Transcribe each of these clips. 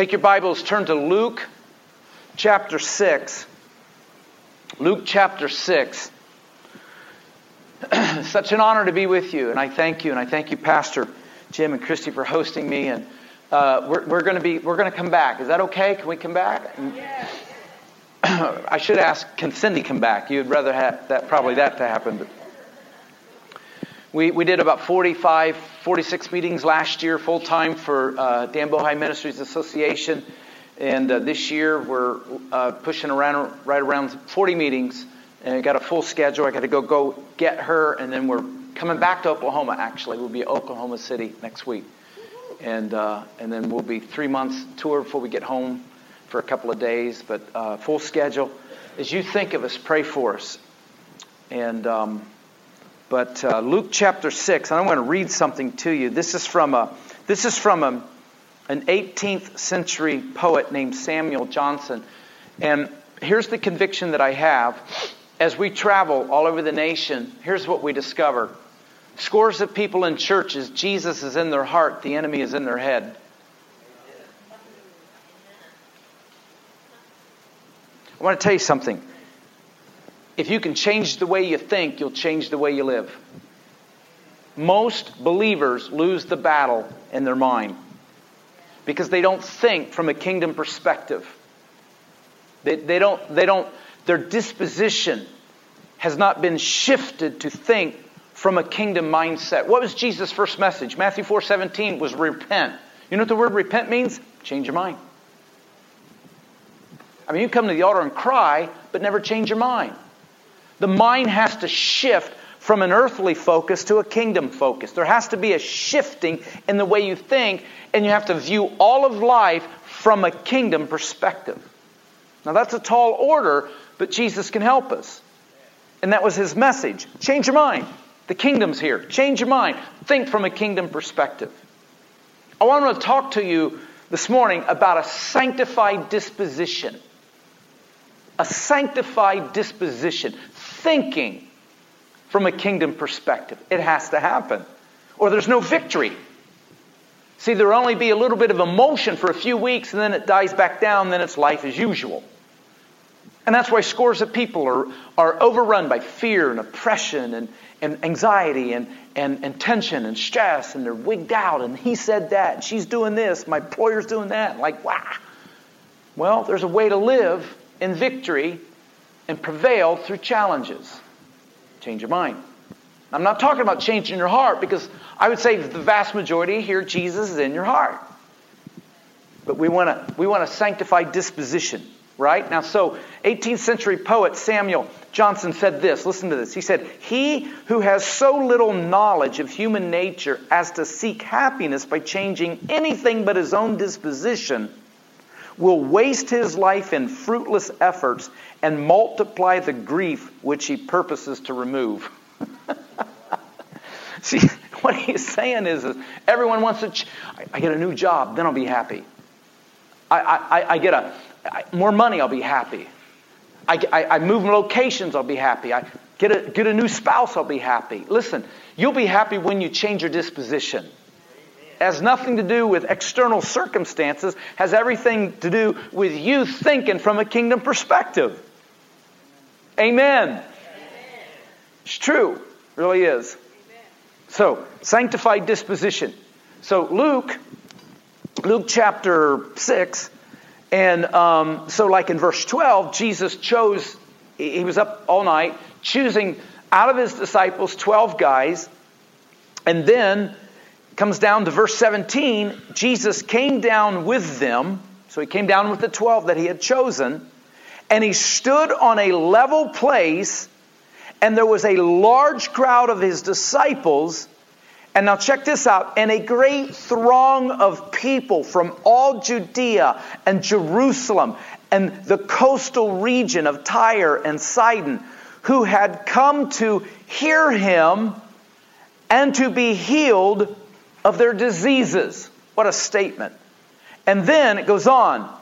Take your Bibles, turn to Luke chapter 6. Luke chapter 6. Such an honor to be with you, and I thank you, and I thank you, Pastor Jim and Christy, for hosting me. And uh, we're, we're going to be we're going to come back. Is that okay? Can we come back? I should ask, can Cindy come back? You'd rather have that probably that to happen. But we, we did about 45, 46 meetings last year, full time for uh, Dan Bohai Ministries Association. And uh, this year we're uh, pushing around right around 40 meetings, and I got a full schedule. I got to go go get her, and then we're coming back to Oklahoma. Actually, we'll be Oklahoma City next week, and uh, and then we'll be three months tour before we get home for a couple of days. But uh, full schedule. As you think of us, pray for us. And um, but uh, Luke chapter six, and I want to read something to you. This is from a this is from a an 18th century poet named Samuel Johnson. And here's the conviction that I have. As we travel all over the nation, here's what we discover. Scores of people in churches, Jesus is in their heart, the enemy is in their head. I want to tell you something. If you can change the way you think, you'll change the way you live. Most believers lose the battle in their mind because they don't think from a kingdom perspective. They, they, don't, they don't, their disposition has not been shifted to think from a kingdom mindset. What was Jesus' first message? Matthew 4 17 was repent. You know what the word repent means? Change your mind. I mean, you come to the altar and cry, but never change your mind. The mind has to shift from an earthly focus to a kingdom focus. There has to be a shifting in the way you think, and you have to view all of life from a kingdom perspective. Now, that's a tall order, but Jesus can help us. And that was his message. Change your mind. The kingdom's here. Change your mind. Think from a kingdom perspective. I want to talk to you this morning about a sanctified disposition. A sanctified disposition. Thinking from a kingdom perspective. It has to happen, or there's no victory. See, there'll only be a little bit of emotion for a few weeks, and then it dies back down, then it's life as usual. And that's why scores of people are, are overrun by fear and oppression and, and anxiety and, and, and tension and stress, and they're wigged out, and he said that, and she's doing this, my employer's doing that. Like, wow. Well, there's a way to live in victory and prevail through challenges. Change your mind. I'm not talking about changing your heart because I would say the vast majority here, Jesus is in your heart. But we want to we want a sanctified disposition, right? Now, so 18th century poet Samuel Johnson said this. Listen to this. He said, He who has so little knowledge of human nature as to seek happiness by changing anything but his own disposition will waste his life in fruitless efforts and multiply the grief which he purposes to remove. See, what he's saying is, is everyone wants to, ch- I get a new job, then I'll be happy. I, I, I get a, I, more money, I'll be happy. I, I, I move locations, I'll be happy. I get a, get a new spouse, I'll be happy. Listen, you'll be happy when you change your disposition has nothing to do with external circumstances, has everything to do with you thinking from a kingdom perspective. Amen. Amen. It's true. It really is. Amen. So, sanctified disposition. So, Luke, Luke chapter 6, and um, so, like in verse 12, Jesus chose, he was up all night choosing out of his disciples 12 guys, and then comes down to verse 17, Jesus came down with them. So he came down with the 12 that he had chosen. And he stood on a level place, and there was a large crowd of his disciples. And now check this out and a great throng of people from all Judea and Jerusalem and the coastal region of Tyre and Sidon who had come to hear him and to be healed of their diseases. What a statement. And then it goes on.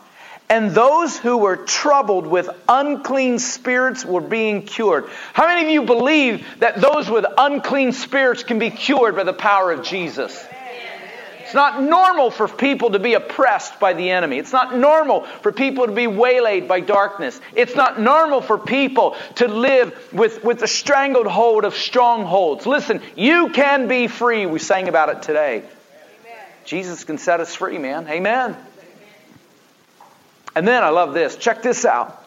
And those who were troubled with unclean spirits were being cured. How many of you believe that those with unclean spirits can be cured by the power of Jesus? It's not normal for people to be oppressed by the enemy. It's not normal for people to be waylaid by darkness. It's not normal for people to live with, with the strangled hold of strongholds. Listen, you can be free. We sang about it today. Amen. Jesus can set us free, man. Amen. And then I love this. Check this out.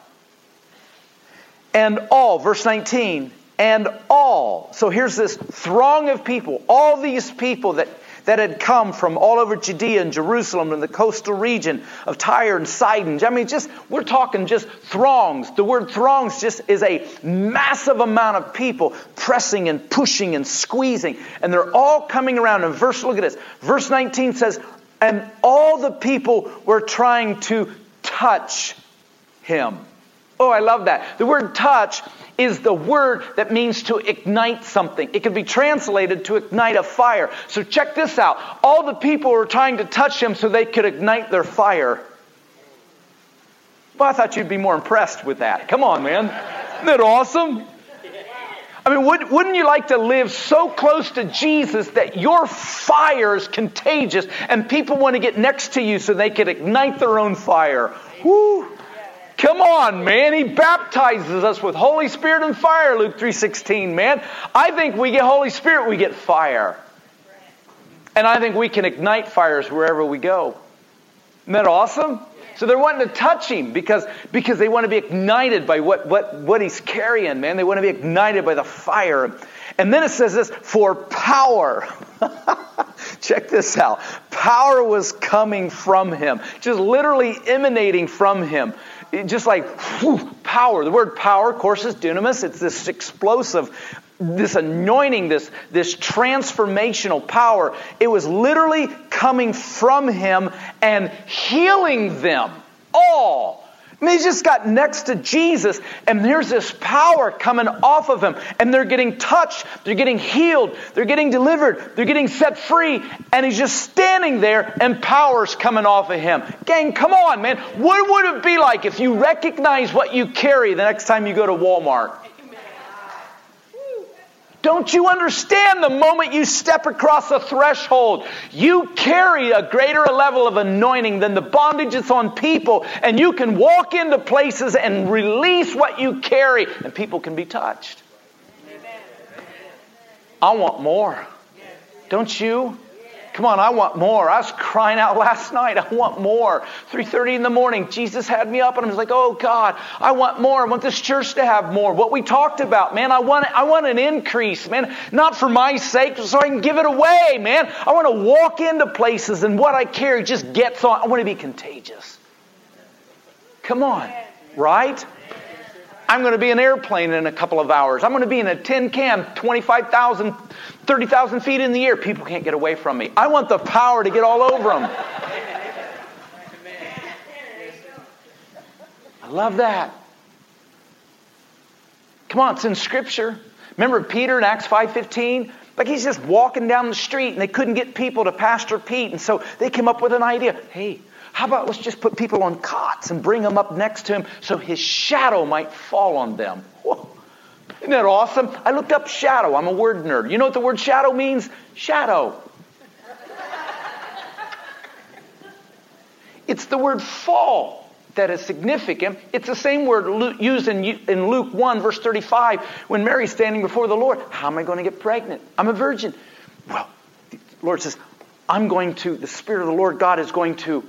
And all, verse 19, and all. So here's this throng of people, all these people that that had come from all over Judea and Jerusalem and the coastal region of Tyre and Sidon. I mean, just, we're talking just throngs. The word throngs just is a massive amount of people pressing and pushing and squeezing. And they're all coming around. And verse, look at this. Verse 19 says, and all the people were trying to touch him. Oh, I love that. The word touch is the word that means to ignite something. It can be translated to ignite a fire. So check this out. All the people were trying to touch him so they could ignite their fire. Well, I thought you'd be more impressed with that. Come on, man. Isn't that awesome? I mean, would, not you like to live so close to Jesus that your fire is contagious and people want to get next to you so they could ignite their own fire? Woo! Come on, man. He baptizes us with Holy Spirit and fire, Luke 3:16, man. I think we get Holy Spirit, we get fire. And I think we can ignite fires wherever we go. Isn't that awesome? So they're wanting to touch him because, because they want to be ignited by what, what, what he's carrying, man. They want to be ignited by the fire. And then it says this for power. Check this out. Power was coming from him, just literally emanating from him just like whew, power. The word power, of course, is dunamis. It's this explosive, this anointing, this, this transformational power. It was literally coming from him and healing them all I mean, he just got next to Jesus, and there's this power coming off of him, and they're getting touched, they're getting healed, they're getting delivered, they're getting set free, and he's just standing there, and power's coming off of him. Gang, come on, man. What would it be like if you recognize what you carry the next time you go to Walmart? Don't you understand the moment you step across a threshold, you carry a greater level of anointing than the bondage that's on people, and you can walk into places and release what you carry, and people can be touched. I want more. Don't you? Come on, I want more. I was crying out last night. I want more. 3:30 in the morning, Jesus had me up and I was like, "Oh God, I want more. I want this church to have more." What we talked about, man, I want I want an increase, man, not for my sake, so I can give it away, man. I want to walk into places and what I carry just gets on. I want to be contagious. Come on. Right? I'm going to be an airplane in a couple of hours. I'm going to be in a tin can 25,000, 30,000 feet in the air. People can't get away from me. I want the power to get all over them. I love that. Come on, it's in Scripture. Remember Peter in Acts 5.15? Like he's just walking down the street and they couldn't get people to Pastor Pete. And so they came up with an idea. Hey, how about let's just put people on cots and bring them up next to him so his shadow might fall on them? Whoa. Isn't that awesome? I looked up shadow. I'm a word nerd. You know what the word shadow means? Shadow. it's the word fall that is significant. It's the same word used in, in Luke 1, verse 35, when Mary's standing before the Lord. How am I going to get pregnant? I'm a virgin. Well, the Lord says, I'm going to, the Spirit of the Lord God is going to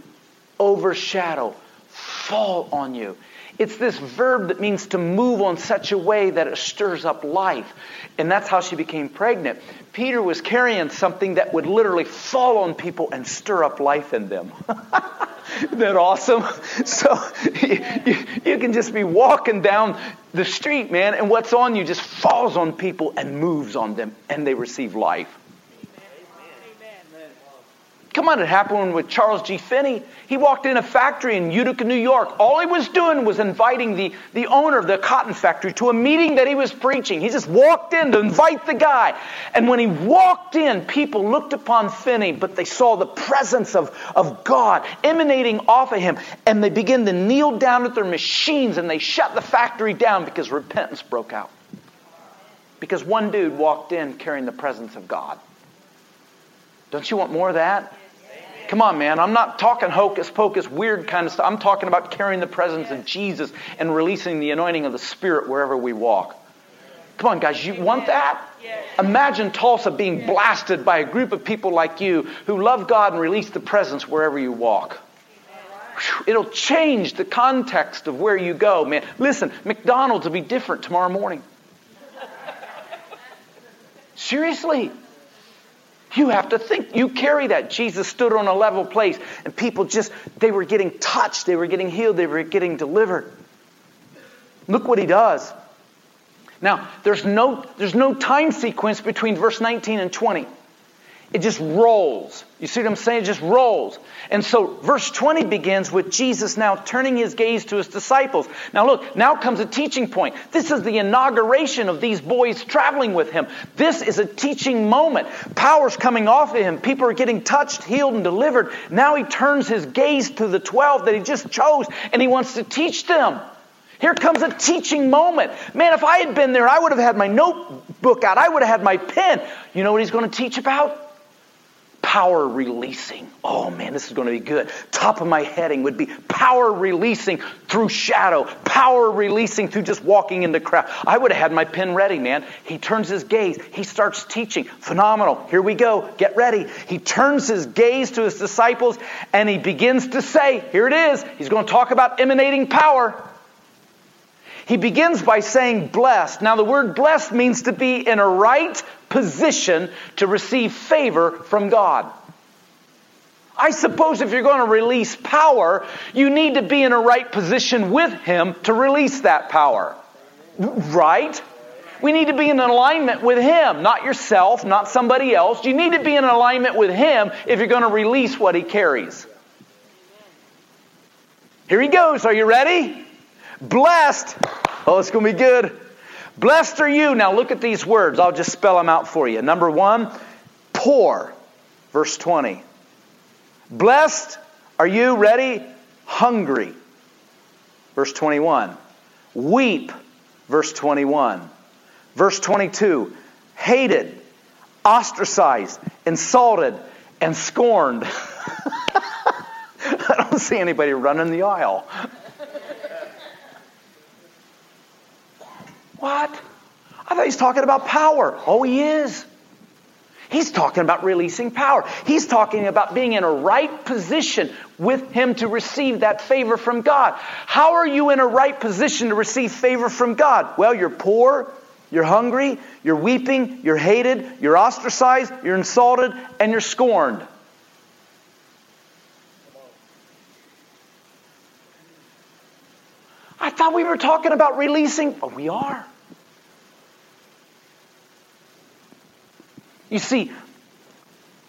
overshadow, fall on you. It's this verb that means to move on such a way that it stirs up life. And that's how she became pregnant. Peter was carrying something that would literally fall on people and stir up life in them. Isn't that awesome? So you, you, you, can just be walking down the street, man, and what's on you just falls on people and moves on them, and they receive life. Come on, it happened with Charles G. Finney. He walked in a factory in Utica, New York. All he was doing was inviting the, the owner of the cotton factory to a meeting that he was preaching. He just walked in to invite the guy. And when he walked in, people looked upon Finney, but they saw the presence of, of God emanating off of him. And they began to kneel down at their machines and they shut the factory down because repentance broke out. Because one dude walked in carrying the presence of God. Don't you want more of that? Come on, man. I'm not talking hocus pocus, weird kind of stuff. I'm talking about carrying the presence of Jesus and releasing the anointing of the Spirit wherever we walk. Come on, guys, you want that? Imagine Tulsa being blasted by a group of people like you who love God and release the presence wherever you walk. It'll change the context of where you go, man. Listen, McDonald's will be different tomorrow morning. Seriously. You have to think. You carry that. Jesus stood on a level place and people just, they were getting touched. They were getting healed. They were getting delivered. Look what he does. Now, there's no, there's no time sequence between verse 19 and 20. It just rolls. You see what I'm saying? It just rolls. And so verse 20 begins with Jesus now turning his gaze to his disciples. Now look, now comes a teaching point. This is the inauguration of these boys traveling with him. This is a teaching moment. Power's coming off of him. People are getting touched, healed, and delivered. Now he turns his gaze to the 12 that he just chose and he wants to teach them. Here comes a teaching moment. Man, if I had been there, I would have had my notebook out. I would have had my pen. You know what he's going to teach about? Power releasing. Oh man, this is going to be good. Top of my heading would be power releasing through shadow, power releasing through just walking in the crowd. I would have had my pen ready, man. He turns his gaze, he starts teaching. Phenomenal. Here we go. Get ready. He turns his gaze to his disciples and he begins to say, here it is. He's going to talk about emanating power. He begins by saying blessed. Now, the word blessed means to be in a right position to receive favor from God. I suppose if you're going to release power, you need to be in a right position with Him to release that power. Right? We need to be in alignment with Him, not yourself, not somebody else. You need to be in alignment with Him if you're going to release what He carries. Here He goes. Are you ready? Blessed. Oh, it's going to be good. Blessed are you. Now look at these words. I'll just spell them out for you. Number one, poor. Verse 20. Blessed are you, ready? Hungry. Verse 21. Weep. Verse 21. Verse 22. Hated, ostracized, insulted, and scorned. I don't see anybody running the aisle. What? I thought he's talking about power. Oh, he is. He's talking about releasing power. He's talking about being in a right position with Him to receive that favor from God. How are you in a right position to receive favor from God? Well, you're poor, you're hungry, you're weeping, you're hated, you're ostracized, you're insulted, and you're scorned. I thought we were talking about releasing, but we are. You see,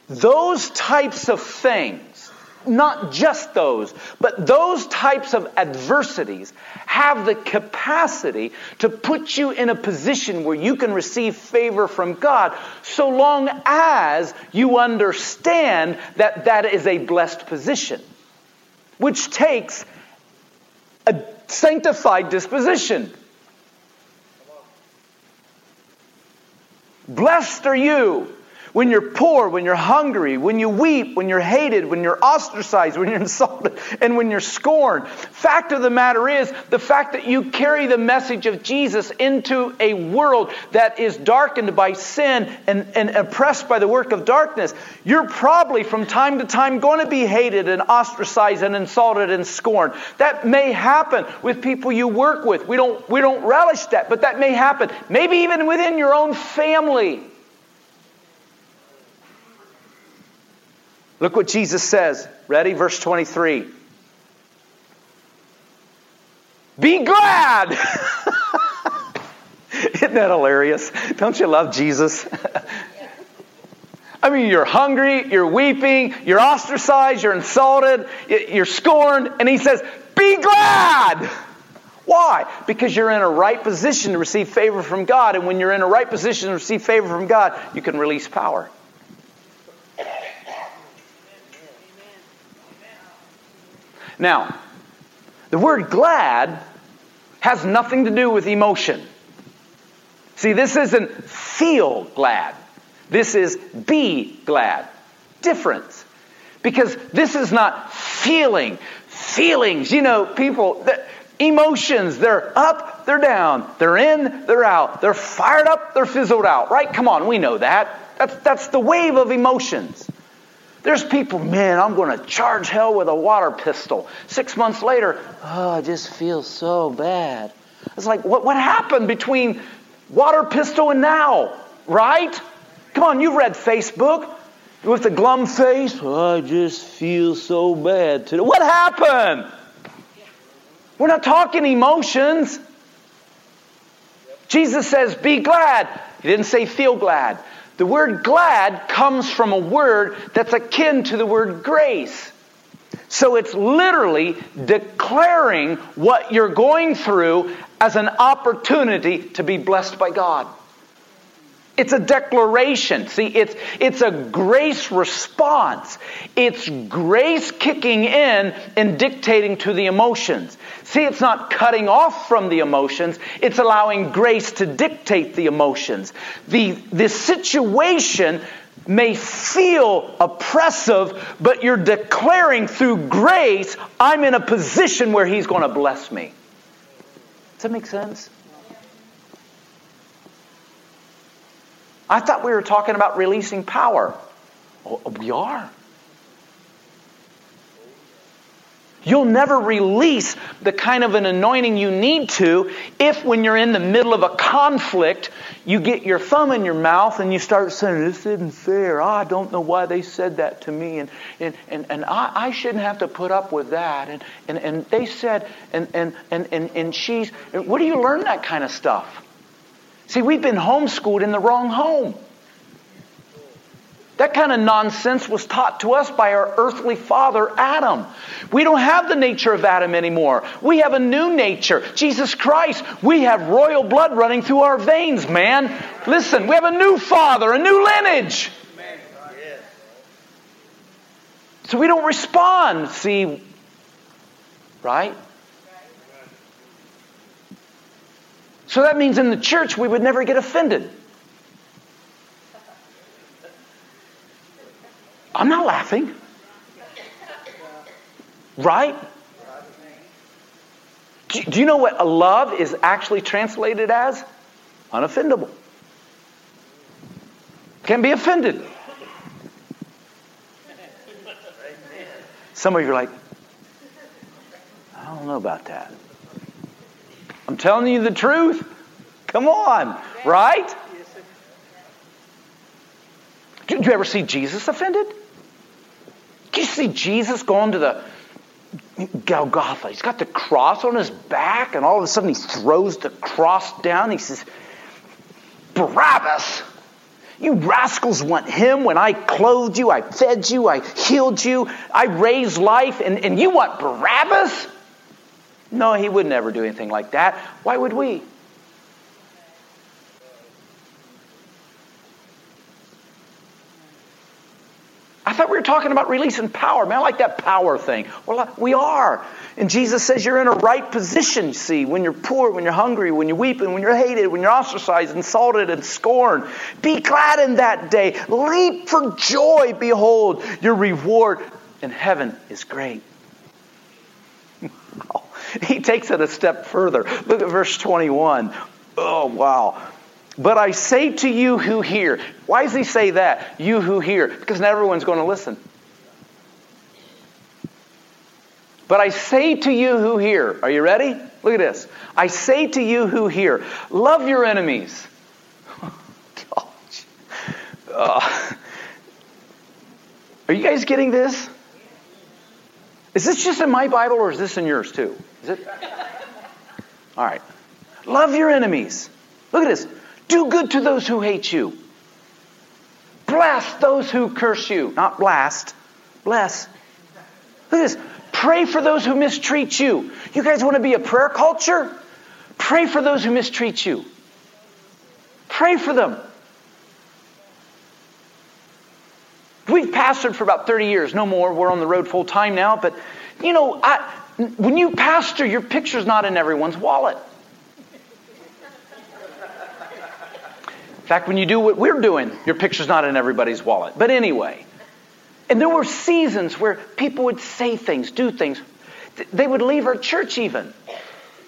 those types of things, not just those, but those types of adversities have the capacity to put you in a position where you can receive favor from God so long as you understand that that is a blessed position, which takes a sanctified disposition. Blessed are you when you're poor, when you're hungry, when you weep, when you're hated, when you're ostracized, when you're insulted, and when you're scorned. Fact of the matter is, the fact that you carry the message of Jesus into a world that is darkened by sin and, and oppressed by the work of darkness, you're probably from time to time going to be hated and ostracized and insulted and scorned. That may happen with people you work with. We don't, we don't relish that, but that may happen. Maybe even within your own family. Look what Jesus says. Ready? Verse 23. Be glad! Isn't that hilarious? Don't you love Jesus? I mean, you're hungry, you're weeping, you're ostracized, you're insulted, you're scorned, and he says, Be glad! Why? Because you're in a right position to receive favor from God, and when you're in a right position to receive favor from God, you can release power. Now, the word glad has nothing to do with emotion. See, this isn't feel glad. This is be glad. Difference. Because this is not feeling. Feelings, you know, people, emotions, they're up, they're down, they're in, they're out, they're fired up, they're fizzled out, right? Come on, we know that. That's, that's the wave of emotions. There's people, man, I'm going to charge hell with a water pistol. Six months later, oh, I just feel so bad. It's like, what, what happened between water pistol and now, right? Come on, you've read Facebook with the glum face. Oh, I just feel so bad today. What happened? We're not talking emotions. Jesus says, be glad. He didn't say feel glad. The word glad comes from a word that's akin to the word grace. So it's literally declaring what you're going through as an opportunity to be blessed by God. It's a declaration. See, it's, it's a grace response. It's grace kicking in and dictating to the emotions. See, it's not cutting off from the emotions, it's allowing grace to dictate the emotions. The, the situation may feel oppressive, but you're declaring through grace, I'm in a position where He's going to bless me. Does that make sense? I thought we were talking about releasing power. Oh, we are. You'll never release the kind of an anointing you need to if, when you're in the middle of a conflict, you get your thumb in your mouth and you start saying, This isn't fair. Oh, I don't know why they said that to me. And, and, and, and I, I shouldn't have to put up with that. And, and, and they said, and, and, and, and, and she's, where do you learn that kind of stuff? See, we've been homeschooled in the wrong home. That kind of nonsense was taught to us by our earthly father, Adam. We don't have the nature of Adam anymore. We have a new nature, Jesus Christ. We have royal blood running through our veins, man. Listen, we have a new father, a new lineage. So we don't respond, see, right? So that means in the church we would never get offended. I'm not laughing. Right? Do you know what a love is actually translated as? Unoffendable. Can be offended. Some of you are like, I don't know about that. I'm telling you the truth. Come on, right? Did you ever see Jesus offended? Did you see Jesus going to the Golgotha? He's got the cross on his back, and all of a sudden he throws the cross down. He says, Barabbas, you rascals want him when I clothed you, I fed you, I healed you, I raised life, and, and you want Barabbas? No, he would never do anything like that. Why would we? I thought we were talking about releasing power. Man, I like that power thing. Well, uh, we are. And Jesus says you're in a right position, see, when you're poor, when you're hungry, when you're weeping, when you're hated, when you're ostracized, insulted, and scorned. Be glad in that day. Leap for joy. Behold, your reward in heaven is great. Oh. He takes it a step further. Look at verse 21. Oh, wow. But I say to you who hear. Why does he say that? You who hear. Because not everyone's going to listen. But I say to you who hear. Are you ready? Look at this. I say to you who hear. Love your enemies. Uh, are you guys getting this? Is this just in my Bible or is this in yours too? Is it? All right. Love your enemies. Look at this. Do good to those who hate you. Bless those who curse you. Not blast. Bless. Look at this. Pray for those who mistreat you. You guys want to be a prayer culture? Pray for those who mistreat you. Pray for them. We've pastored for about 30 years, no more. We're on the road full time now. But, you know, I, when you pastor, your picture's not in everyone's wallet. In fact, when you do what we're doing, your picture's not in everybody's wallet. But anyway, And there were seasons where people would say things, do things. They would leave our church even.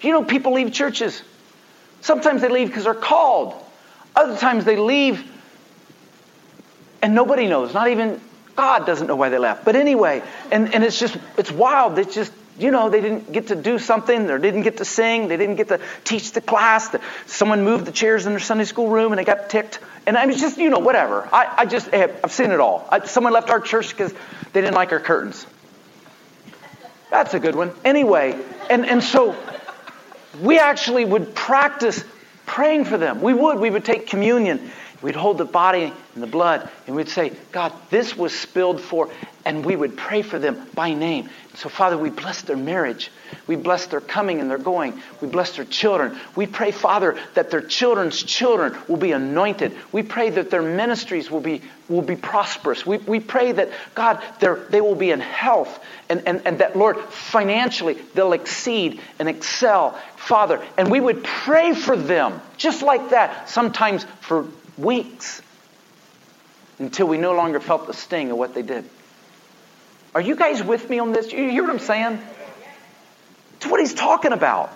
You know, people leave churches. Sometimes they leave because they're called. Other times they leave and nobody knows. Not even God doesn't know why they left. But anyway, and, and it's just, it's wild. It's just, you know, they didn't get to do something, or didn't get to sing, they didn't get to teach the class. Someone moved the chairs in their Sunday school room and they got ticked. And I was just, you know, whatever. I, I just, I've seen it all. I, someone left our church because they didn't like our curtains. That's a good one. Anyway, and, and so we actually would practice praying for them. We would. We would take communion. We'd hold the body and the blood and we'd say, God, this was spilled for, and we would pray for them by name. So, Father, we bless their marriage. We bless their coming and their going. We bless their children. We pray, Father, that their children's children will be anointed. We pray that their ministries will be, will be prosperous. We, we pray that, God, they will be in health and, and, and that, Lord, financially they'll exceed and excel. Father, and we would pray for them just like that, sometimes for weeks until we no longer felt the sting of what they did. Are you guys with me on this? You hear what I'm saying? It's what he's talking about.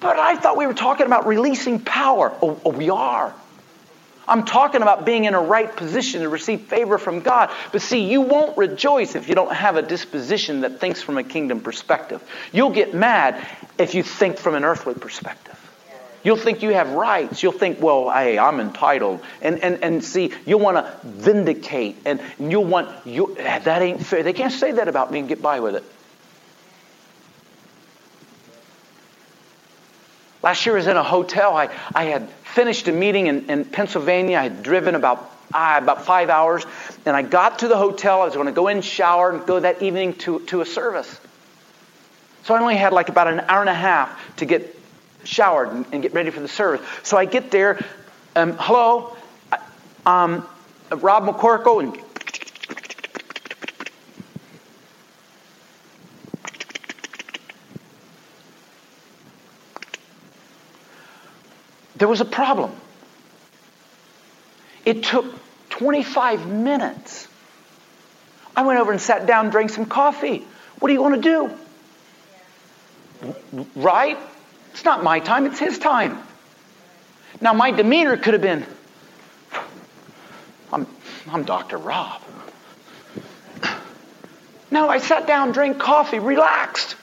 But I thought we were talking about releasing power. Oh, oh, we are. I'm talking about being in a right position to receive favor from God. But see, you won't rejoice if you don't have a disposition that thinks from a kingdom perspective. You'll get mad if you think from an earthly perspective. You'll think you have rights. You'll think, well, hey, I'm entitled. And, and, and see, you'll want to vindicate. And you'll want, you, that ain't fair. They can't say that about me and get by with it. Last year I was in a hotel. I, I had finished a meeting in, in Pennsylvania. I had driven about, uh, about five hours. And I got to the hotel. I was going to go in, shower, and go that evening to, to a service. So I only had like about an hour and a half to get showered and, and get ready for the service. So I get there. Um, hello, um, Rob McCorkle, and there was a problem. It took 25 minutes. I went over and sat down, drank some coffee. What do you want to do? Right? It's not my time, it's his time. Now, my demeanor could have been I'm, I'm Dr. Rob. No, I sat down, drank coffee, relaxed.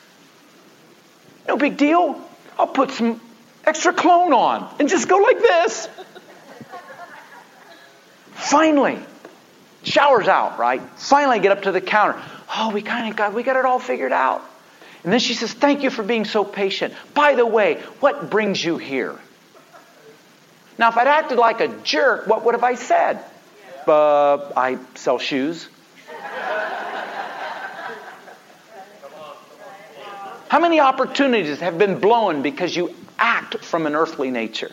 No big deal. I'll put some extra clone on and just go like this. Finally, shower's out, right? Finally, I get up to the counter. Oh, we kind of got we got it all figured out. And then she says, Thank you for being so patient. By the way, what brings you here? Now, if I'd acted like a jerk, what would have I said? Uh, I sell shoes. How many opportunities have been blown because you act from an earthly nature?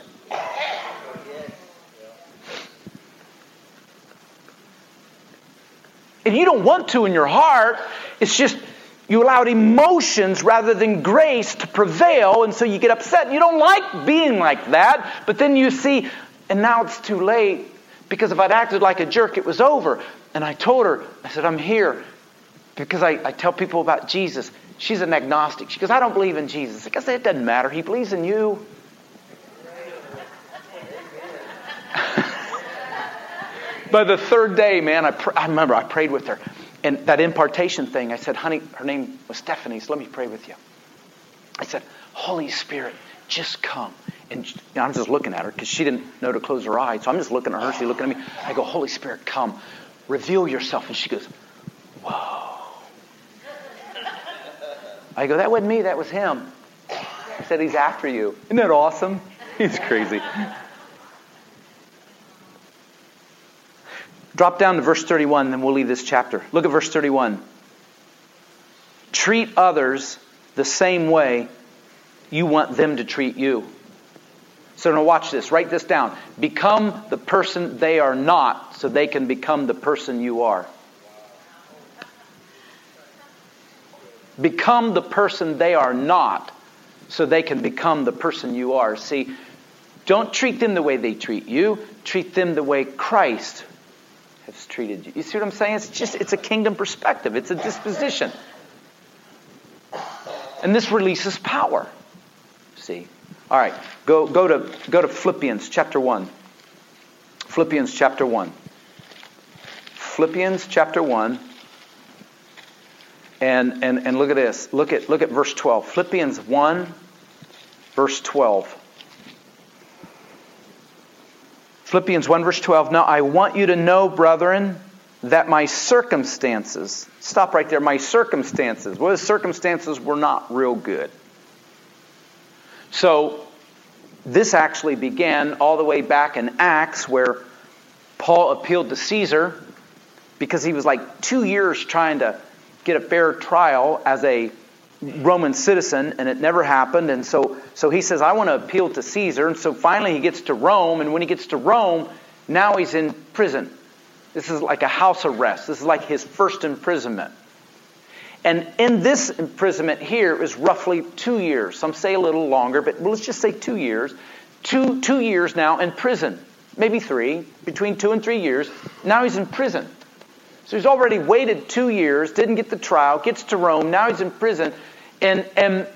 And you don't want to in your heart. It's just you allowed emotions rather than grace to prevail, and so you get upset. You don't like being like that, but then you see, and now it's too late because if I'd acted like a jerk, it was over. And I told her, I said, I'm here because I, I tell people about Jesus. She's an agnostic. She goes, I don't believe in Jesus. I said, it doesn't matter. He believes in you. By the third day, man, I, pr- I remember I prayed with her. And that impartation thing, I said, honey, her name was Stephanie, so let me pray with you. I said, Holy Spirit, just come. And I'm just looking at her because she didn't know to close her eyes. So I'm just looking at her. She's looking at me. I go, Holy Spirit, come. Reveal yourself. And she goes, Whoa. I go, That wasn't me. That was him. He said, He's after you. Isn't that awesome? He's crazy. Drop down to verse 31, then we'll leave this chapter. Look at verse 31. Treat others the same way you want them to treat you. So now watch this. Write this down. Become the person they are not so they can become the person you are. Become the person they are not so they can become the person you are. See, don't treat them the way they treat you. Treat them the way Christ has treated you. You see what I'm saying? It's just it's a kingdom perspective. It's a disposition. And this releases power. See? All right, go, go, to, go to Philippians chapter 1. Philippians chapter 1. Philippians chapter 1. And, and, and look at this. Look at, look at verse 12. Philippians 1, verse 12. Philippians 1, verse 12. Now I want you to know, brethren, that my circumstances, stop right there, my circumstances, well, the circumstances were not real good. So, this actually began all the way back in Acts where Paul appealed to Caesar because he was like two years trying to get a fair trial as a Roman citizen, and it never happened. And so, so he says, I want to appeal to Caesar. And so finally he gets to Rome, and when he gets to Rome, now he's in prison. This is like a house arrest. This is like his first imprisonment. And in this imprisonment here is roughly two years. Some say a little longer, but let's just say two years. Two, two years now in prison. Maybe three, between two and three years. Now he's in prison. So he's already waited two years, didn't get the trial, gets to Rome, now he's in prison, and, and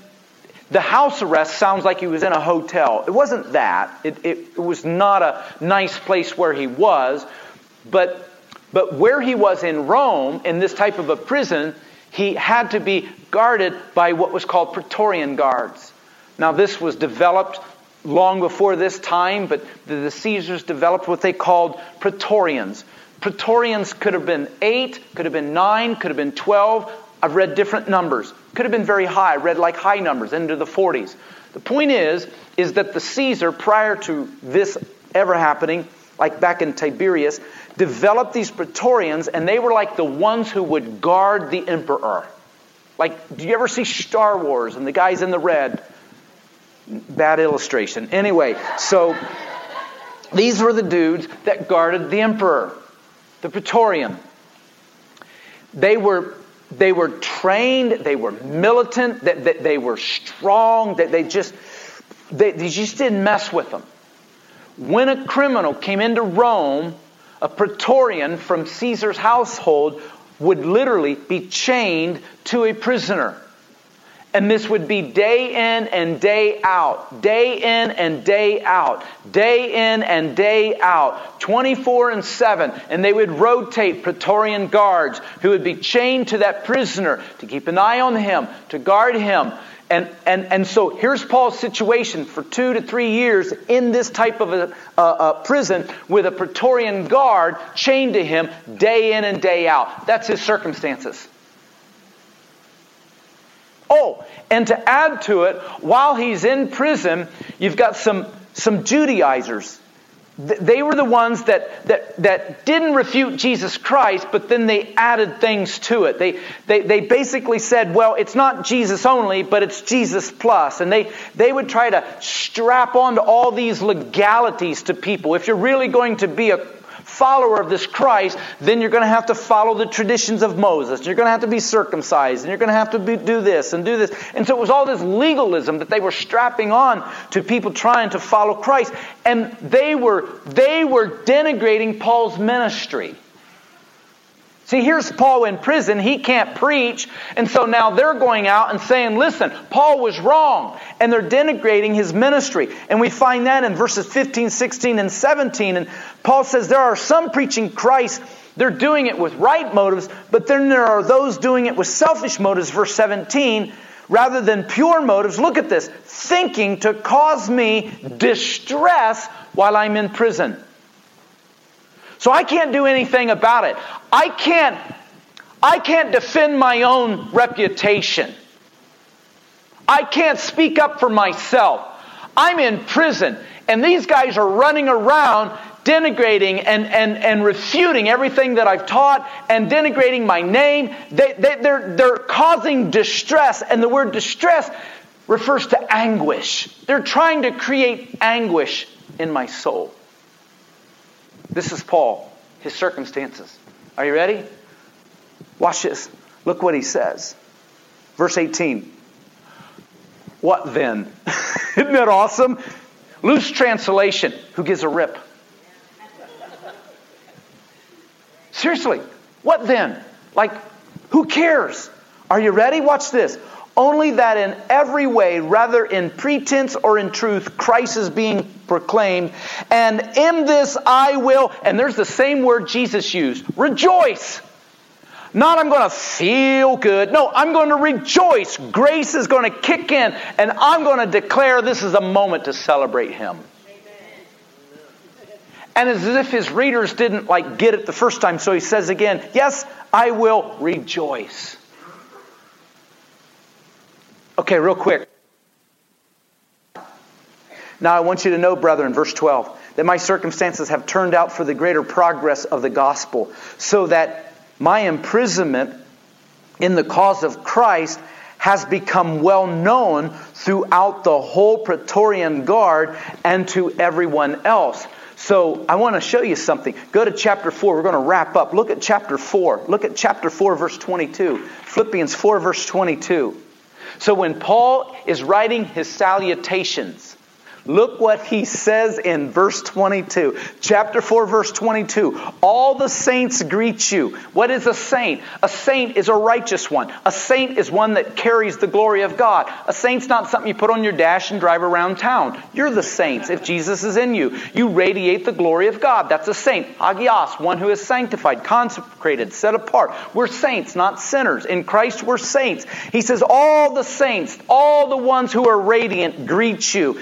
the house arrest sounds like he was in a hotel. It wasn't that. It, it, it was not a nice place where he was, but, but where he was in Rome, in this type of a prison, he had to be guarded by what was called Praetorian guards. Now, this was developed long before this time, but the, the Caesars developed what they called Praetorians. Praetorians could have been eight, could have been nine, could have been 12. I've read different numbers. Could have been very high. I read like high numbers into the 40s. The point is, is that the Caesar, prior to this ever happening, like back in Tiberius, developed these Praetorians, and they were like the ones who would guard the emperor. Like, do you ever see Star Wars and the guys in the red? Bad illustration. Anyway, so these were the dudes that guarded the emperor the Praetorian. They were, they were trained, they were militant, they, they, they were strong, they, they just they, they just didn't mess with them. When a criminal came into Rome, a Praetorian from Caesar's household would literally be chained to a prisoner. And this would be day in and day out, day in and day out, day in and day out, 24 and 7. And they would rotate Praetorian guards who would be chained to that prisoner to keep an eye on him, to guard him. And, and, and so here's Paul's situation for two to three years in this type of a, a, a prison with a Praetorian guard chained to him day in and day out. That's his circumstances. Oh, and to add to it, while he's in prison, you've got some, some Judaizers. They were the ones that, that, that didn't refute Jesus Christ, but then they added things to it. They, they, they basically said, well, it's not Jesus only, but it's Jesus plus. And they, they would try to strap onto all these legalities to people. If you're really going to be a follower of this Christ, then you're going to have to follow the traditions of Moses. You're going to have to be circumcised, and you're going to have to be, do this and do this. And so it was all this legalism that they were strapping on to people trying to follow Christ, and they were they were denigrating Paul's ministry. See, here's Paul in prison. He can't preach. And so now they're going out and saying, listen, Paul was wrong. And they're denigrating his ministry. And we find that in verses 15, 16, and 17. And Paul says there are some preaching Christ. They're doing it with right motives, but then there are those doing it with selfish motives. Verse 17, rather than pure motives. Look at this thinking to cause me distress while I'm in prison. So I can't do anything about it. I can't I can't defend my own reputation. I can't speak up for myself. I'm in prison and these guys are running around denigrating and, and, and refuting everything that I've taught and denigrating my name. They, they, they're, they're causing distress, and the word distress refers to anguish. They're trying to create anguish in my soul. This is Paul, his circumstances. Are you ready? Watch this. Look what he says. Verse 18. What then? Isn't that awesome? Loose translation. Who gives a rip? Seriously, what then? Like, who cares? Are you ready? Watch this. Only that in every way, rather in pretense or in truth, Christ is being proclaimed. And in this I will, and there's the same word Jesus used rejoice. Not I'm going to feel good. No, I'm going to rejoice. Grace is going to kick in, and I'm going to declare this is a moment to celebrate Him. And as if his readers didn't like get it the first time, so he says again, Yes, I will rejoice. Okay, real quick. Now I want you to know, brethren, verse 12, that my circumstances have turned out for the greater progress of the gospel, so that my imprisonment in the cause of Christ has become well known throughout the whole Praetorian Guard and to everyone else. So I want to show you something. Go to chapter 4. We're going to wrap up. Look at chapter 4. Look at chapter 4, verse 22. Philippians 4, verse 22. So when Paul is writing his salutations, Look what he says in verse 22. Chapter 4, verse 22. All the saints greet you. What is a saint? A saint is a righteous one. A saint is one that carries the glory of God. A saint's not something you put on your dash and drive around town. You're the saints if Jesus is in you. You radiate the glory of God. That's a saint. Agios, one who is sanctified, consecrated, set apart. We're saints, not sinners. In Christ, we're saints. He says, All the saints, all the ones who are radiant, greet you,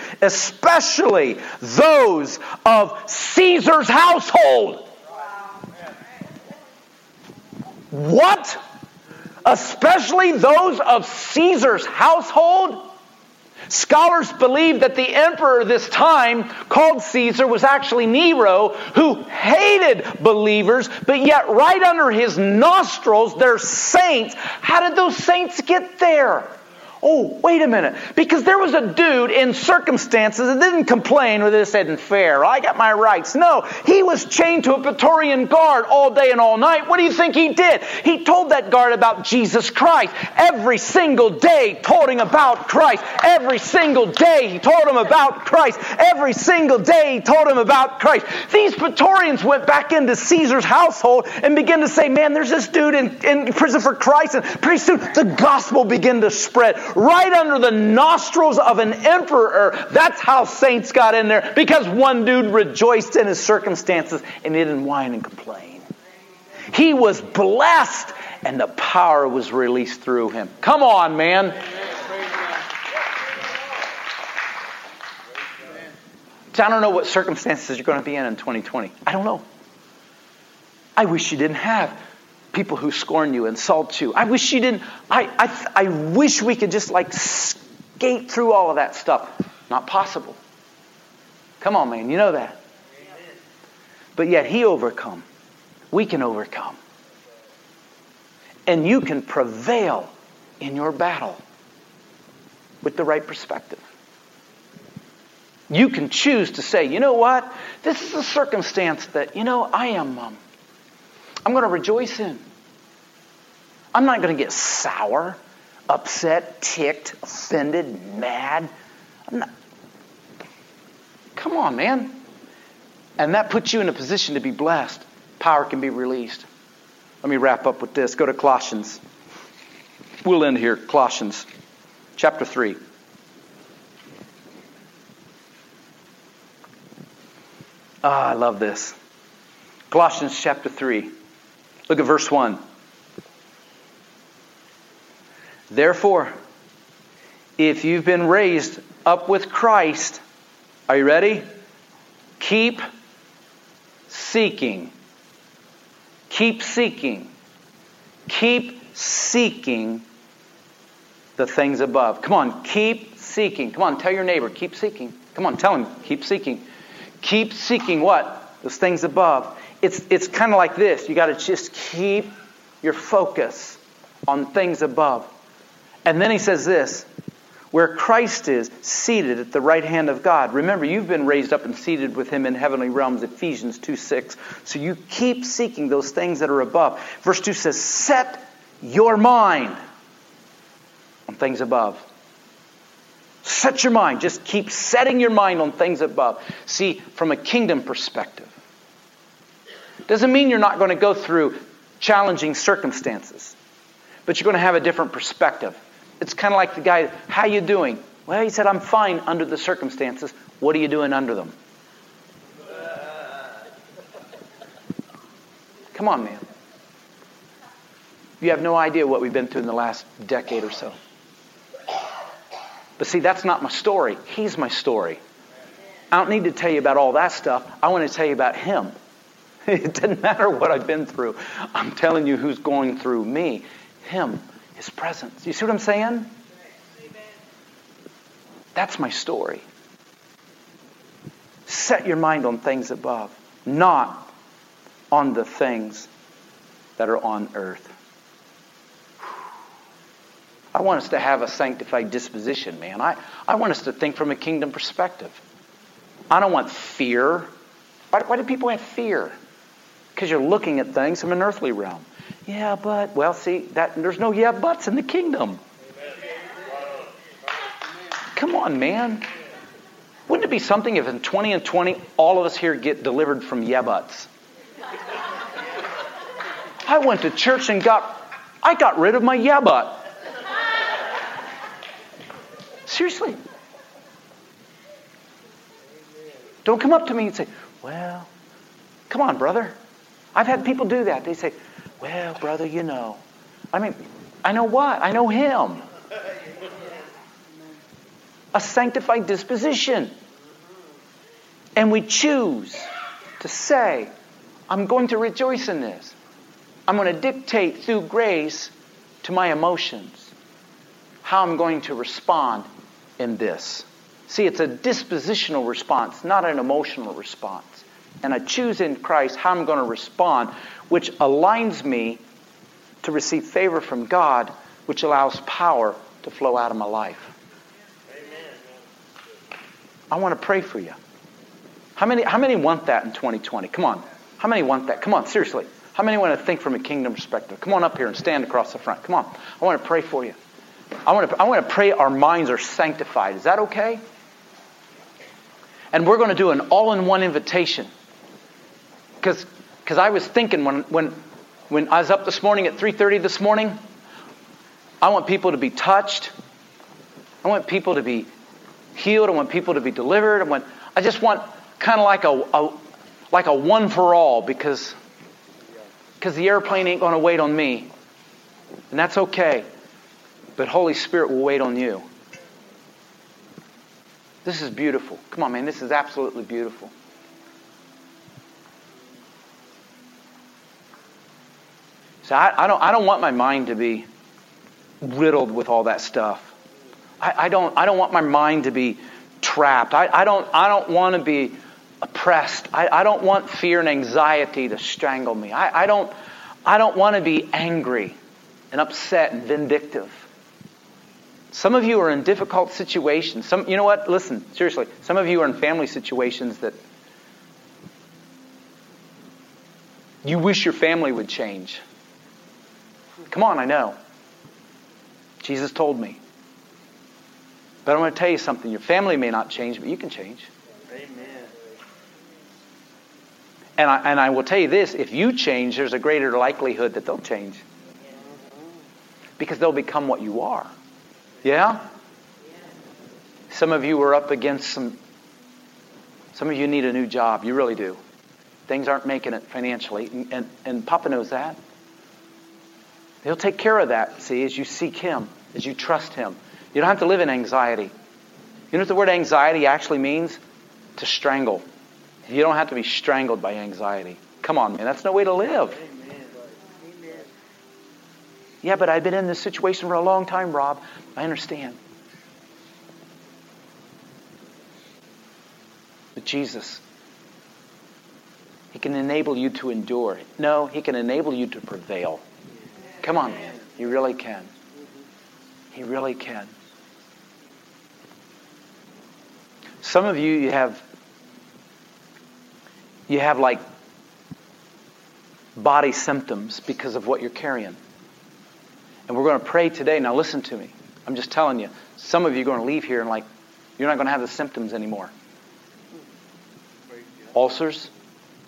especially those of Caesar's household. What? Especially those of Caesar's household? Scholars believe that the emperor this time, called Caesar, was actually Nero, who hated believers, but yet right under his nostrils, they're saints. How did those saints get there? Oh, wait a minute. Because there was a dude in circumstances that didn't complain with this isn't fair. I got my rights. No, he was chained to a Praetorian guard all day and all night. What do you think he did? He told that guard about Jesus Christ. Every single day, told him about Christ. Every single day, he told him about Christ. Every single day, he told him about Christ. These Praetorians went back into Caesar's household and began to say, man, there's this dude in, in prison for Christ. And pretty soon, the gospel began to spread right under the nostrils of an emperor. That's how saints got in there because one dude rejoiced in his circumstances and he didn't whine and complain. He was blessed and the power was released through him. Come on, man. I don't know what circumstances you're going to be in in 2020. I don't know. I wish you didn't have people who scorn you, insult you. I wish you didn't. I, I, I wish we could just like skate through all of that stuff. Not possible. Come on, man. You know that. But yet he overcome. We can overcome. And you can prevail in your battle with the right perspective. You can choose to say, you know what? This is a circumstance that, you know, I am um, I'm going to rejoice in. I'm not going to get sour, upset, ticked, offended, mad. Come on, man. And that puts you in a position to be blessed. Power can be released. Let me wrap up with this. Go to Colossians. We'll end here. Colossians chapter 3. Ah, I love this. Colossians chapter 3. Look at verse 1. Therefore, if you've been raised up with Christ, are you ready? Keep seeking. Keep seeking. Keep seeking the things above. Come on, keep seeking. Come on, tell your neighbor, keep seeking. Come on, tell him, keep seeking. Keep seeking what? Those things above it's, it's kind of like this. You got to just keep your focus on things above. And then he says this where Christ is seated at the right hand of God. Remember, you've been raised up and seated with him in heavenly realms, Ephesians 2 6. So you keep seeking those things that are above. Verse 2 says, Set your mind on things above. Set your mind. Just keep setting your mind on things above. See, from a kingdom perspective, Doesn't mean you're not going to go through challenging circumstances, but you're going to have a different perspective. It's kind of like the guy, how you doing? Well, he said, I'm fine under the circumstances. What are you doing under them? Come on, man. You have no idea what we've been through in the last decade or so. But see, that's not my story. He's my story. I don't need to tell you about all that stuff. I want to tell you about Him. It doesn't matter what I've been through. I'm telling you who's going through me. Him, His presence. You see what I'm saying? That's my story. Set your mind on things above, not on the things that are on earth. I want us to have a sanctified disposition, man. I, I want us to think from a kingdom perspective. I don't want fear. Why, why do people have fear? Because you're looking at things from an earthly realm. Yeah, but, well, see, that there's no yeah buts in the kingdom. Come on, man. Wouldn't it be something if in 20 and 20 all of us here get delivered from yeah buts? I went to church and got I got rid of my yeah but. Seriously. Don't come up to me and say, Well, come on, brother. I've had people do that. They say, Well, brother, you know. I mean, I know what? I know him. A sanctified disposition. And we choose to say, I'm going to rejoice in this. I'm going to dictate through grace to my emotions how I'm going to respond in this. See, it's a dispositional response, not an emotional response. And I choose in Christ how I'm going to respond, which aligns me to receive favor from God, which allows power to flow out of my life. Amen. I want to pray for you. How many, how many want that in 2020? Come on. How many want that? Come on, seriously. How many want to think from a kingdom perspective? Come on up here and stand across the front. Come on. I want to pray for you. I want to, I want to pray our minds are sanctified. Is that okay? And we're going to do an all in one invitation. Because I was thinking when, when, when I was up this morning at 3.30 this morning, I want people to be touched. I want people to be healed. I want people to be delivered. I, want, I just want kind of like a, a, like a one for all because because the airplane ain't going to wait on me. And that's okay. But Holy Spirit will wait on you. This is beautiful. Come on, man. This is absolutely beautiful. So I, I, don't, I don't want my mind to be riddled with all that stuff. I, I don't, I don't want my mind to be trapped. I, I, don't, I don't want to be oppressed. I, I don't want fear and anxiety to strangle me. I, I don't, I don't want to be angry and upset and vindictive. Some of you are in difficult situations. Some, you know what? Listen, seriously. Some of you are in family situations that you wish your family would change. Come on, I know. Jesus told me. But I'm going to tell you something. Your family may not change, but you can change. Amen. And I, and I will tell you this if you change, there's a greater likelihood that they'll change. Because they'll become what you are. Yeah? Some of you are up against some, some of you need a new job. You really do. Things aren't making it financially. And, and, and Papa knows that. He'll take care of that, see, as you seek Him, as you trust Him. You don't have to live in anxiety. You know what the word anxiety actually means? To strangle. You don't have to be strangled by anxiety. Come on, man. That's no way to live. Amen. Yeah, but I've been in this situation for a long time, Rob. I understand. But Jesus, He can enable you to endure. No, He can enable you to prevail. Come on, man. You really can. He really can. Some of you, you have you have like body symptoms because of what you're carrying. And we're going to pray today. Now, listen to me. I'm just telling you. Some of you are going to leave here and, like, you're not going to have the symptoms anymore. Ulcers,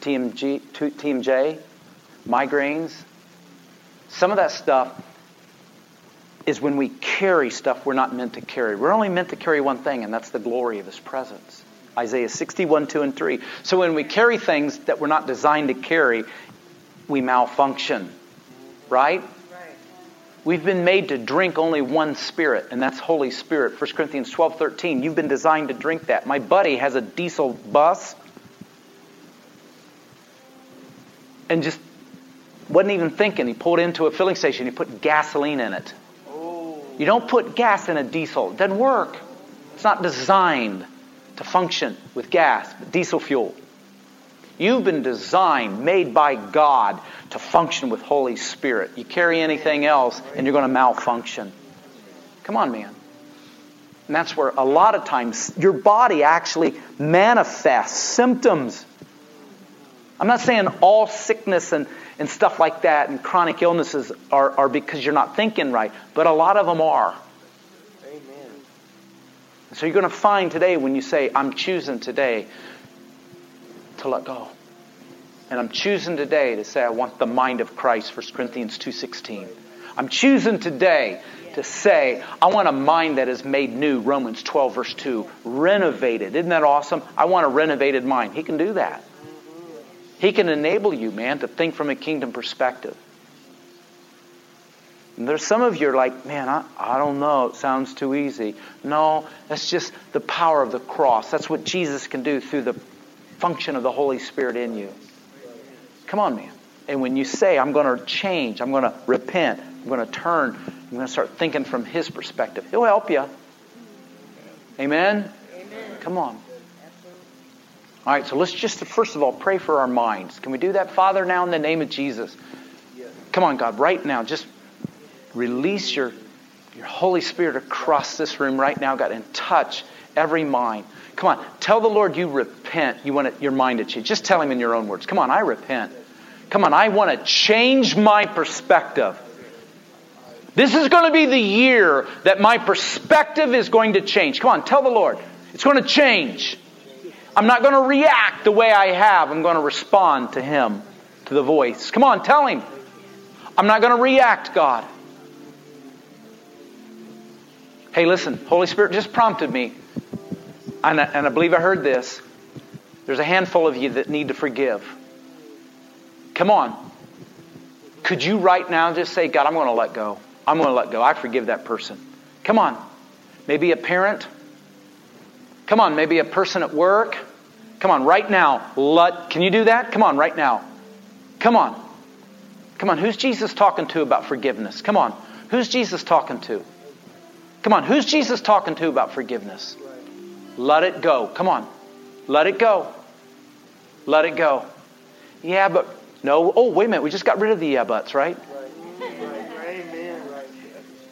TMG, TMJ, migraines. Some of that stuff is when we carry stuff we're not meant to carry. We're only meant to carry one thing, and that's the glory of His presence. Isaiah 61, 2 and 3. So when we carry things that we're not designed to carry, we malfunction. Right? We've been made to drink only one spirit, and that's Holy Spirit. 1 Corinthians 12, 13. You've been designed to drink that. My buddy has a diesel bus and just wasn't even thinking. He pulled into a filling station. He put gasoline in it. You don't put gas in a diesel. It doesn't work. It's not designed to function with gas, but diesel fuel. You've been designed, made by God to function with Holy Spirit. You carry anything else and you're going to malfunction. Come on, man. And that's where a lot of times your body actually manifests symptoms. I'm not saying all sickness and, and stuff like that and chronic illnesses are, are because you're not thinking right, but a lot of them are. Amen. So you're going to find today when you say, I'm choosing today to let go. And I'm choosing today to say I want the mind of Christ, 1 Corinthians 2.16. I'm choosing today to say I want a mind that is made new, Romans 12 verse 2, renovated. Isn't that awesome? I want a renovated mind. He can do that. He can enable you, man, to think from a kingdom perspective. And there's some of you are like, man, I, I don't know. It sounds too easy. No, that's just the power of the cross. That's what Jesus can do through the function of the Holy Spirit in you. Come on, man. And when you say, I'm going to change, I'm going to repent, I'm going to turn, I'm going to start thinking from His perspective, He'll help you. Amen? Amen. Come on. All right, so let's just first of all pray for our minds. Can we do that, Father, now in the name of Jesus? Come on, God, right now, just release your, your Holy Spirit across this room right now, God, and touch every mind. Come on, tell the Lord you repent. You want it, your mind to change. Just tell Him in your own words. Come on, I repent. Come on, I want to change my perspective. This is going to be the year that my perspective is going to change. Come on, tell the Lord. It's going to change. I'm not going to react the way I have. I'm going to respond to Him, to the voice. Come on, tell Him. I'm not going to react, God. Hey, listen, Holy Spirit just prompted me, and I, and I believe I heard this. There's a handful of you that need to forgive. Come on. Could you right now just say, God, I'm going to let go? I'm going to let go. I forgive that person. Come on. Maybe a parent, Come on, maybe a person at work. Come on, right now. Let, can you do that? Come on, right now. Come on. Come on, who's Jesus talking to about forgiveness? Come on. Who's Jesus talking to? Come on, who's Jesus talking to about forgiveness? Let it go. Come on. Let it go. Let it go. Yeah, but no. Oh, wait a minute. We just got rid of the yeah buts, right?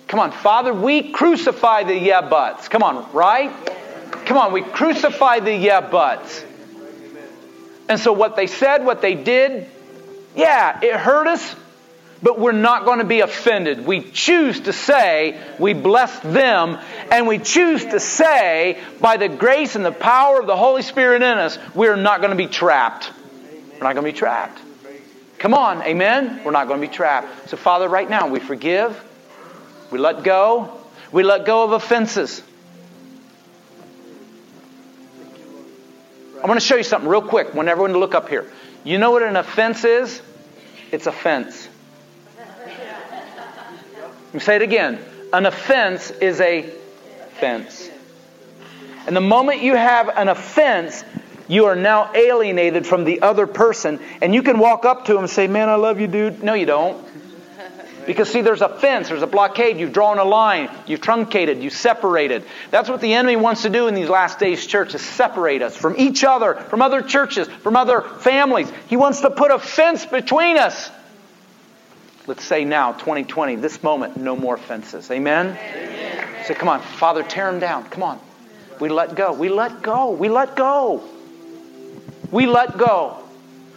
Come on, Father, we crucify the yeah buts. Come on, right? Come on, we crucify the yeah buts. And so what they said, what they did, yeah, it hurt us, but we're not going to be offended. We choose to say we bless them, and we choose to say by the grace and the power of the Holy Spirit in us, we're not going to be trapped. We're not going to be trapped. Come on, amen? We're not going to be trapped. So, Father, right now, we forgive, we let go, we let go of offenses. I want to show you something real quick. Want everyone to look up here. You know what an offense is? It's a fence. Let me say it again. An offense is a fence. And the moment you have an offense, you are now alienated from the other person, and you can walk up to him and say, Man, I love you, dude. No, you don't. Because, see, there's a fence, there's a blockade, you've drawn a line, you've truncated, you've separated. That's what the enemy wants to do in these last days churches separate us from each other, from other churches, from other families. He wants to put a fence between us. Let's say now, 2020, this moment, no more fences. Amen? Amen. Say, come on, Father, tear them down. Come on. We let go. We let go. We let go. We let go.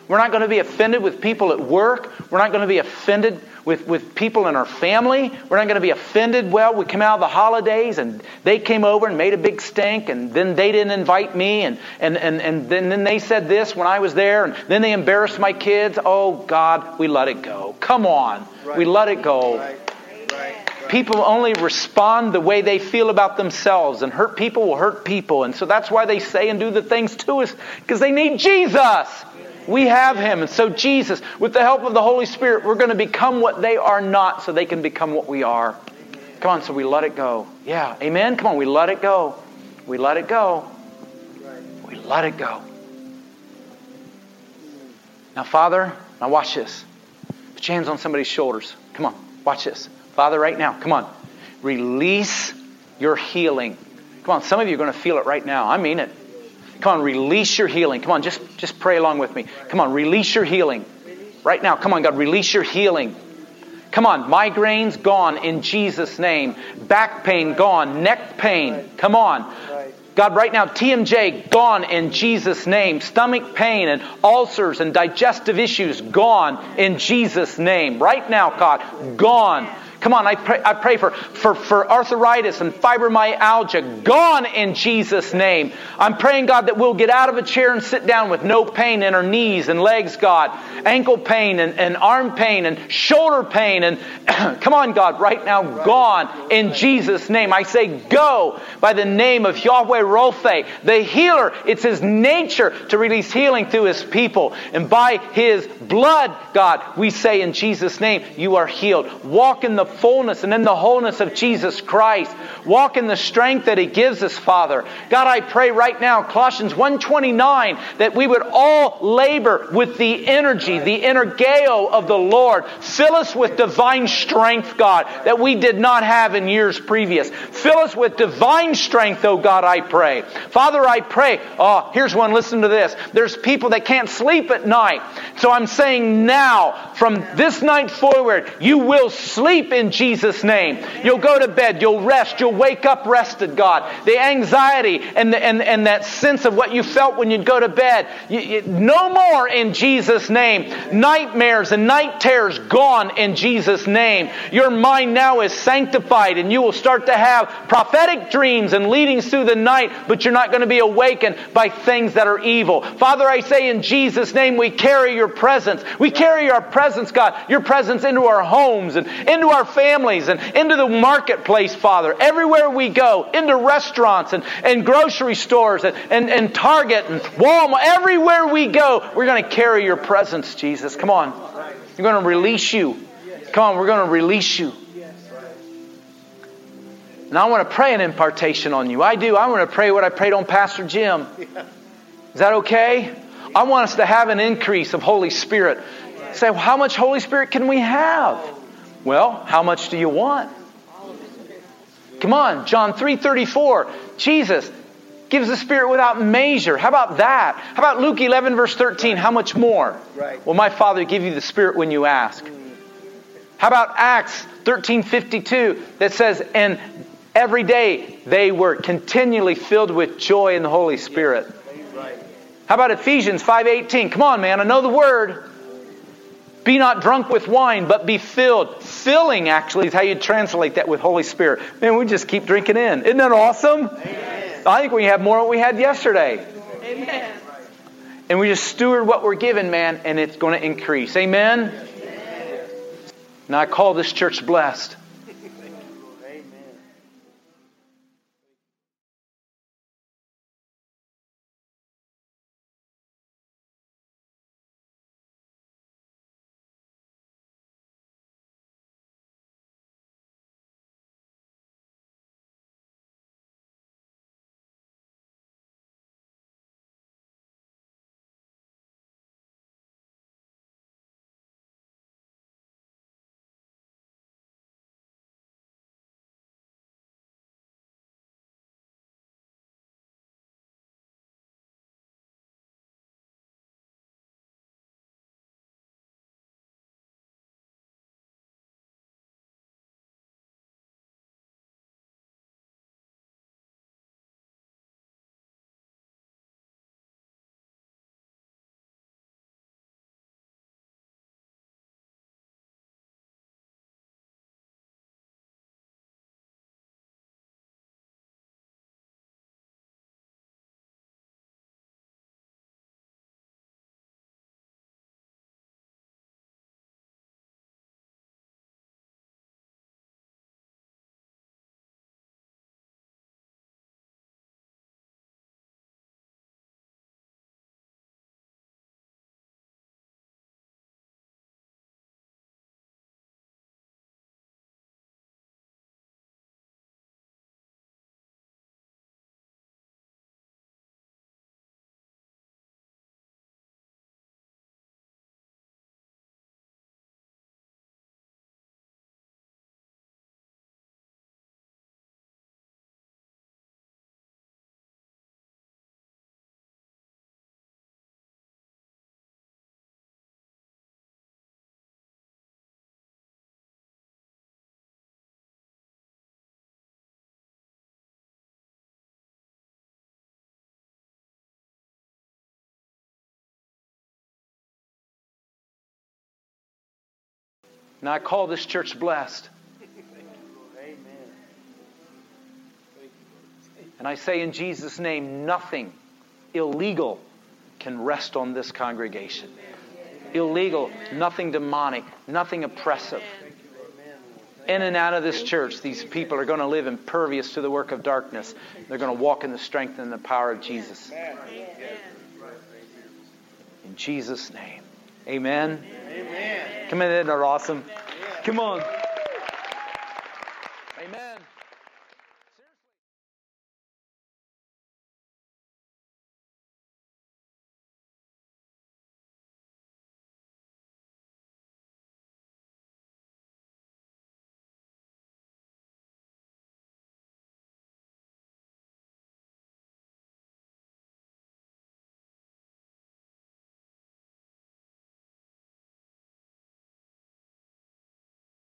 We're not going to be offended with people at work. We're not going to be offended with, with people in our family. We're not going to be offended. Well, we come out of the holidays and they came over and made a big stink and then they didn't invite me and, and, and, and then, then they said this when I was there and then they embarrassed my kids. Oh, God, we let it go. Come on. Right. We let it go. Right. People only respond the way they feel about themselves, and hurt people will hurt people. And so that's why they say and do the things to us, because they need Jesus. We have Him. And so, Jesus, with the help of the Holy Spirit, we're going to become what they are not so they can become what we are. Come on, so we let it go. Yeah, amen? Come on, we let it go. We let it go. We let it go. Now, Father, now watch this. Put your hands on somebody's shoulders. Come on, watch this. Father, right now, come on. Release your healing. Come on, some of you are going to feel it right now. I mean it. Come on, release your healing. Come on, just, just pray along with me. Come on, release your healing. Right now, come on, God, release your healing. Come on, migraines gone in Jesus' name. Back pain gone. Neck pain, come on. God, right now, TMJ gone in Jesus' name. Stomach pain and ulcers and digestive issues gone in Jesus' name. Right now, God, gone. Come on, I pray, I pray for, for, for arthritis and fibromyalgia gone in Jesus' name. I'm praying, God, that we'll get out of a chair and sit down with no pain in our knees and legs, God. Ankle pain and, and arm pain and shoulder pain. And come on, God, right now, gone in Jesus' name. I say go by the name of Yahweh Rophe, the healer. It's His nature to release healing through His people. And by His blood, God, we say in Jesus' name, you are healed. Walk in the fullness and in the wholeness of Jesus Christ. Walk in the strength that He gives us, Father. God, I pray right now, Colossians 1.29, that we would all labor with the energy, the energeo of the Lord. Fill us with divine strength, God, that we did not have in years previous. Fill us with divine strength, oh God, I pray. Father, I pray. Oh, here's one. Listen to this. There's people that can't sleep at night. So I'm saying now, from this night forward, you will sleep in Jesus' name. You'll go to bed, you'll rest, you'll wake up rested, God. The anxiety and, the, and, and that sense of what you felt when you'd go to bed, you, you, no more in Jesus' name. Nightmares and night terrors gone in Jesus' name. Your mind now is sanctified and you will start to have prophetic dreams and leadings through the night, but you're not going to be awakened by things that are evil. Father, I say in Jesus' name, we carry your presence. We carry your presence, God, your presence into our homes and into our families and into the marketplace, Father. Everywhere we go, into restaurants and, and grocery stores and, and, and Target and Walmart, everywhere we go, we're going to carry your presence, Jesus. Come on. We're going to release you. Come on, we're going to release you. And I want to pray an impartation on you. I do. I want to pray what I prayed on Pastor Jim. Is that okay? I want us to have an increase of Holy Spirit. Say, well, how much Holy Spirit can we have? Well, how much do you want? Come on, John 3:34. Jesus gives the Spirit without measure. How about that? How about Luke 11 verse 13? How much more? Right. Will my Father give you the Spirit when you ask? How about Acts 13:52 that says, "And every day they were continually filled with joy in the Holy Spirit." How about Ephesians 5:18? Come on, man, I know the word. Be not drunk with wine, but be filled. Filling, actually, is how you translate that with Holy Spirit. Man, we just keep drinking in. Isn't that awesome? Amen. I think we have more than we had yesterday. Amen. And we just steward what we're given, man, and it's going to increase. Amen? Amen. Now I call this church blessed. And I call this church blessed. And I say in Jesus' name, nothing illegal can rest on this congregation. Illegal, nothing demonic, nothing oppressive. In and out of this church, these people are going to live impervious to the work of darkness. They're going to walk in the strength and the power of Jesus. In Jesus' name. Amen. Amen. Come in, that awesome? Come on. Amen.